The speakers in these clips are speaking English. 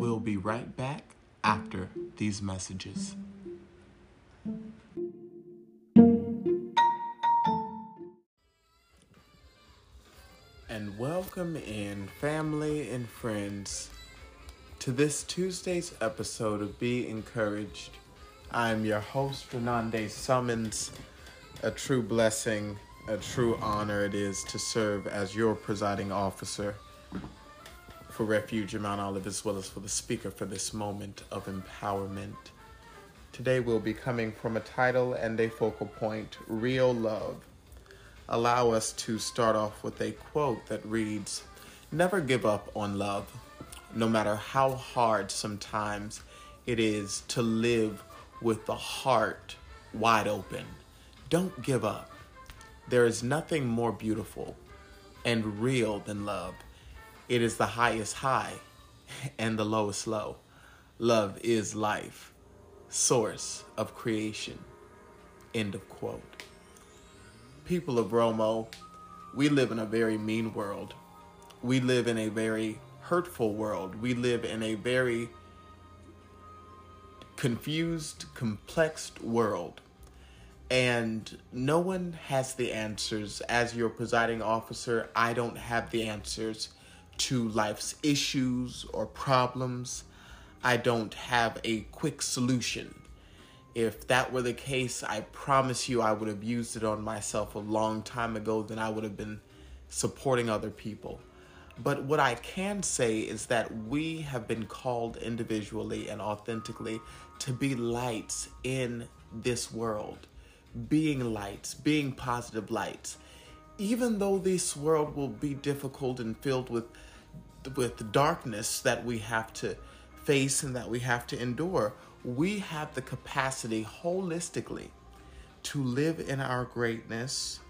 We'll be right back after these messages. And welcome in, family and friends, to this Tuesday's episode of Be Encouraged. I'm your host, Renande Summons. A true blessing, a true honor it is to serve as your presiding officer for Refuge in Mount Olive, as well as for the speaker for this moment of empowerment. Today we'll be coming from a title and a focal point Real Love. Allow us to start off with a quote that reads Never give up on love, no matter how hard sometimes it is to live with the heart wide open. Don't give up. There is nothing more beautiful and real than love. It is the highest high and the lowest low. Love is life, source of creation. End of quote. People of Romo, we live in a very mean world. We live in a very hurtful world. We live in a very confused, complex world. And no one has the answers. As your presiding officer, I don't have the answers to life's issues or problems. I don't have a quick solution. If that were the case, I promise you I would have used it on myself a long time ago, then I would have been supporting other people. But what I can say is that we have been called individually and authentically to be lights in this world, being lights, being positive lights. Even though this world will be difficult and filled with with the darkness that we have to face and that we have to endure, we have the capacity holistically to live in our greatness,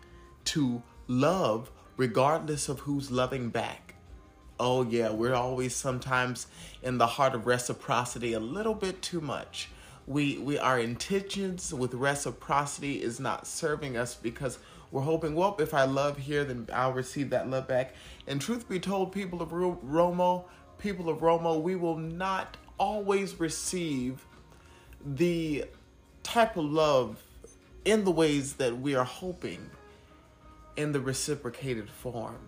to love regardless of who's loving back. Oh, yeah, we're always sometimes in the heart of reciprocity a little bit too much. We, we our intentions with reciprocity is not serving us because we're hoping, well, if I love here, then I'll receive that love back. And truth be told, people of Romo, people of Romo, we will not always receive the type of love in the ways that we are hoping in the reciprocated form.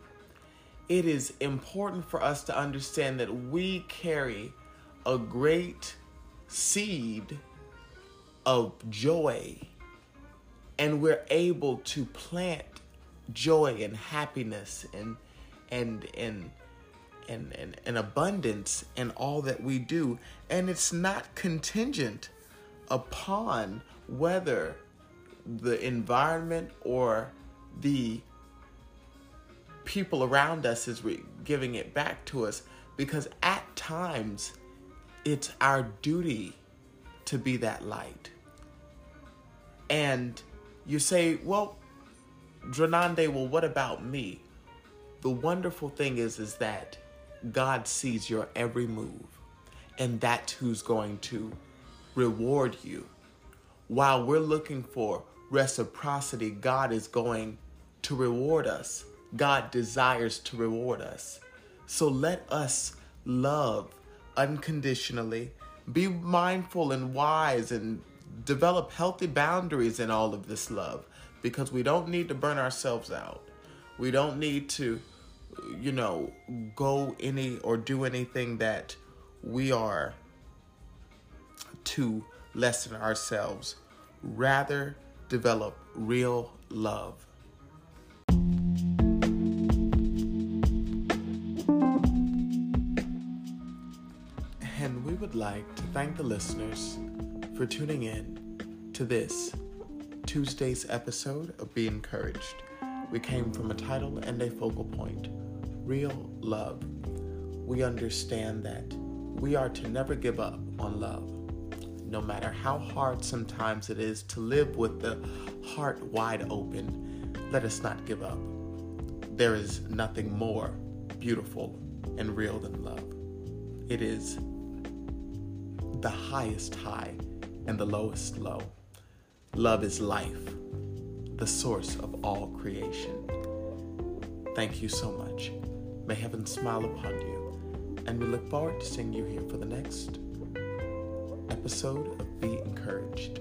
It is important for us to understand that we carry a great seed of joy and we're able to plant joy and happiness and and and and, and, and abundance in all that we do and it's not contingent upon whether the environment or the people around us is re- giving it back to us because at times it's our duty to be that light. And you say, well, Dranande, well, what about me? The wonderful thing is, is that God sees your every move, and that's who's going to reward you. While we're looking for reciprocity, God is going to reward us. God desires to reward us. So let us love unconditionally, be mindful and wise, and develop healthy boundaries in all of this love because we don't need to burn ourselves out. We don't need to you know, go any or do anything that we are to lessen ourselves. Rather, develop real love. And we would like to thank the listeners for tuning in to this Tuesday's episode of Be Encouraged. We came from a title and a focal point real love. We understand that we are to never give up on love. No matter how hard sometimes it is to live with the heart wide open, let us not give up. There is nothing more beautiful and real than love. It is the highest high and the lowest low. Love is life, the source of all creation. Thank you so much. May heaven smile upon you, and we look forward to seeing you here for the next episode of Be Encouraged.